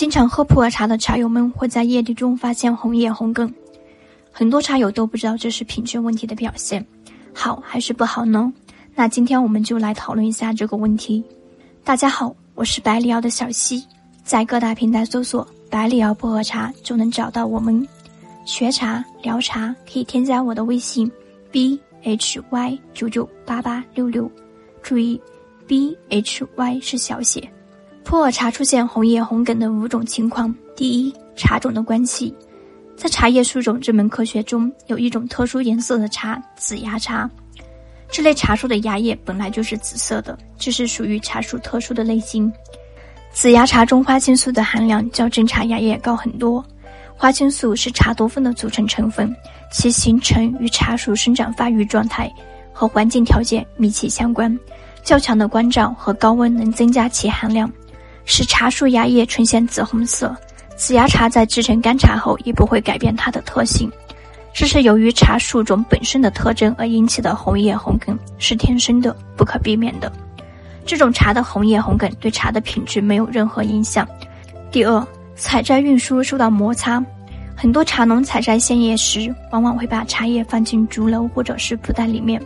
经常喝普洱茶的茶友们会在叶底中发现红叶红梗，很多茶友都不知道这是品质问题的表现，好还是不好呢？那今天我们就来讨论一下这个问题。大家好，我是百里瑶的小溪，在各大平台搜索“百里瑶普洱茶”就能找到我们。学茶聊茶可以添加我的微信 b h y 九九八八六六，注意 b h y 是小写。普洱茶出现红叶红梗的五种情况：第一，茶种的关系，在茶叶树种这门科学中，有一种特殊颜色的茶——紫芽茶。这类茶树的芽叶本来就是紫色的，这是属于茶树特殊的类型。紫芽茶中花青素的含量较正茶芽叶高很多。花青素是茶多酚的组成成分，其形成与茶树生长发育状态和环境条件密切相关。较强的光照和高温能增加其含量，使茶树芽叶呈现紫红色。紫芽茶在制成干茶后也不会改变它的特性，这是由于茶树种本身的特征而引起的红叶红梗，是天生的，不可避免的。这种茶的红叶红梗对茶的品质没有任何影响。第二。采摘运输受到摩擦，很多茶农采摘鲜叶时，往往会把茶叶放进竹篓或者是布袋里面，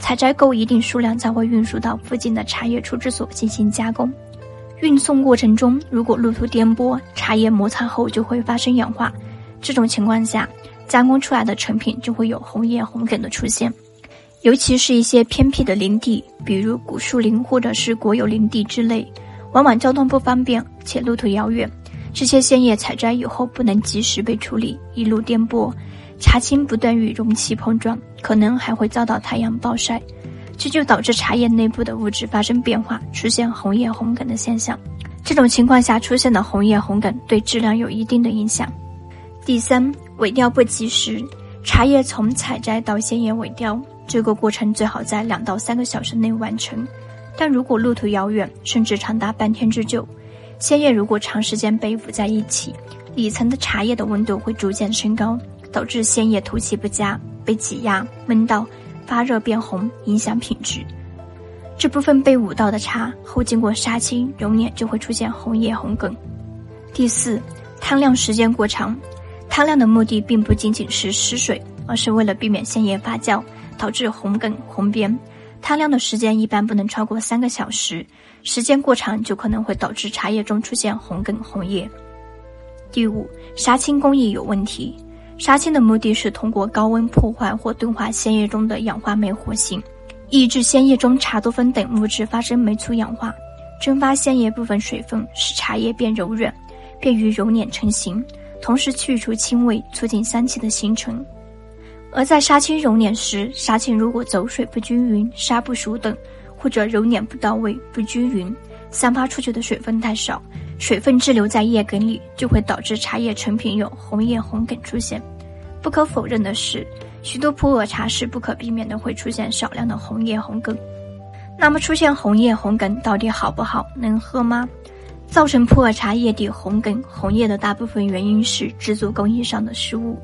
采摘够一定数量才会运输到附近的茶叶处置所进行加工。运送过程中，如果路途颠簸，茶叶摩擦后就会发生氧化，这种情况下，加工出来的成品就会有红叶红梗的出现。尤其是一些偏僻的林地，比如古树林或者是国有林地之类，往往交通不方便且路途遥远。这些鲜叶采摘以后不能及时被处理，一路颠簸，茶青不断与容器碰撞，可能还会遭到太阳暴晒，这就导致茶叶内部的物质发生变化，出现红叶红梗的现象。这种情况下出现的红叶红梗对质量有一定的影响。第三，萎凋不及时，茶叶从采摘到鲜叶萎凋，这个过程最好在两到三个小时内完成，但如果路途遥远，甚至长达半天之久。鲜叶如果长时间被捂在一起，里层的茶叶的温度会逐渐升高，导致鲜叶透气不佳，被挤压、闷到、发热变红，影响品质。这部分被捂到的茶后经过杀青熔捻，就会出现红叶红梗。第四，汤晾时间过长，汤晾的目的并不仅仅是湿水，而是为了避免鲜叶发酵导致红梗红边。汤晾的时间一般不能超过三个小时，时间过长就可能会导致茶叶中出现红梗红叶。第五，杀青工艺有问题。杀青的目的是通过高温破坏或钝化鲜叶中的氧化酶活性，抑制鲜叶中茶多酚等物质发生酶促氧化，蒸发鲜叶部分水分，使茶叶变柔软，便于揉捻成型，同时去除青味，促进香气的形成。而在杀青揉捻时，杀青如果走水不均匀、杀不熟等，或者揉捻不到位、不均匀，散发出去的水分太少，水分滞留在叶梗里，就会导致茶叶成品有红叶红梗出现。不可否认的是，许多普洱茶是不可避免的会出现少量的红叶红梗。那么出现红叶红梗到底好不好？能喝吗？造成普洱茶叶底红梗红叶的大部分原因是制作工艺上的失误。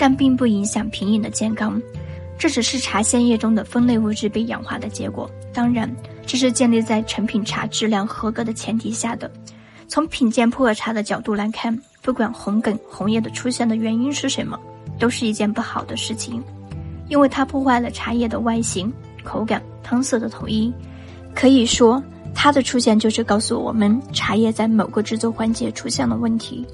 但并不影响品饮的健康，这只是茶鲜叶中的分类物质被氧化的结果。当然，这是建立在成品茶质量合格的前提下的。从品鉴普洱茶的角度来看，不管红梗红叶的出现的原因是什么，都是一件不好的事情，因为它破坏了茶叶的外形、口感、汤色的统一。可以说，它的出现就是告诉我们茶叶在某个制作环节出现了问题。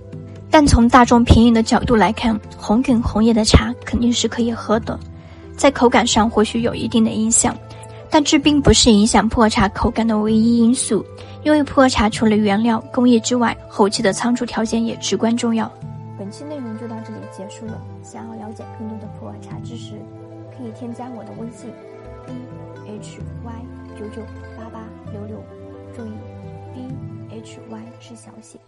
但从大众品饮的角度来看，红梗红叶的茶肯定是可以喝的，在口感上或许有一定的影响，但这并不是影响普洱茶口感的唯一因素。因为普洱茶除了原料工艺之外，后期的仓储条件也至关重要。本期内容就到这里结束了。想要了解更多的普洱茶知识，可以添加我的微信：b h y 九九八八六六，注意，b h y 是小写。